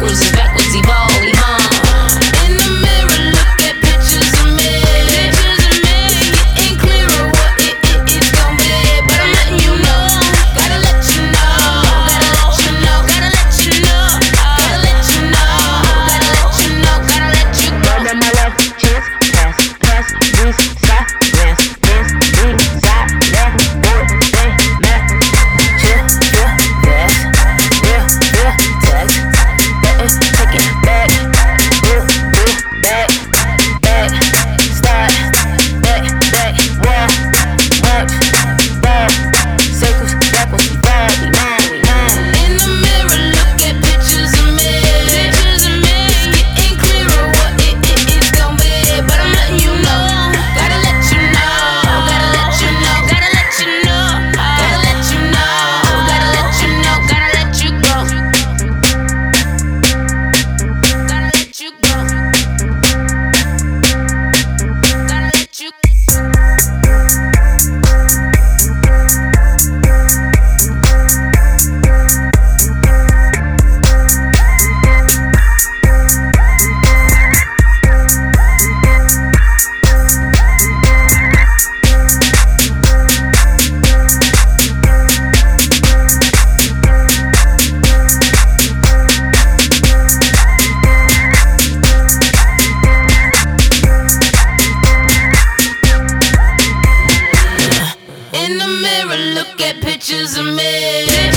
Respect mirror, look at pictures of me.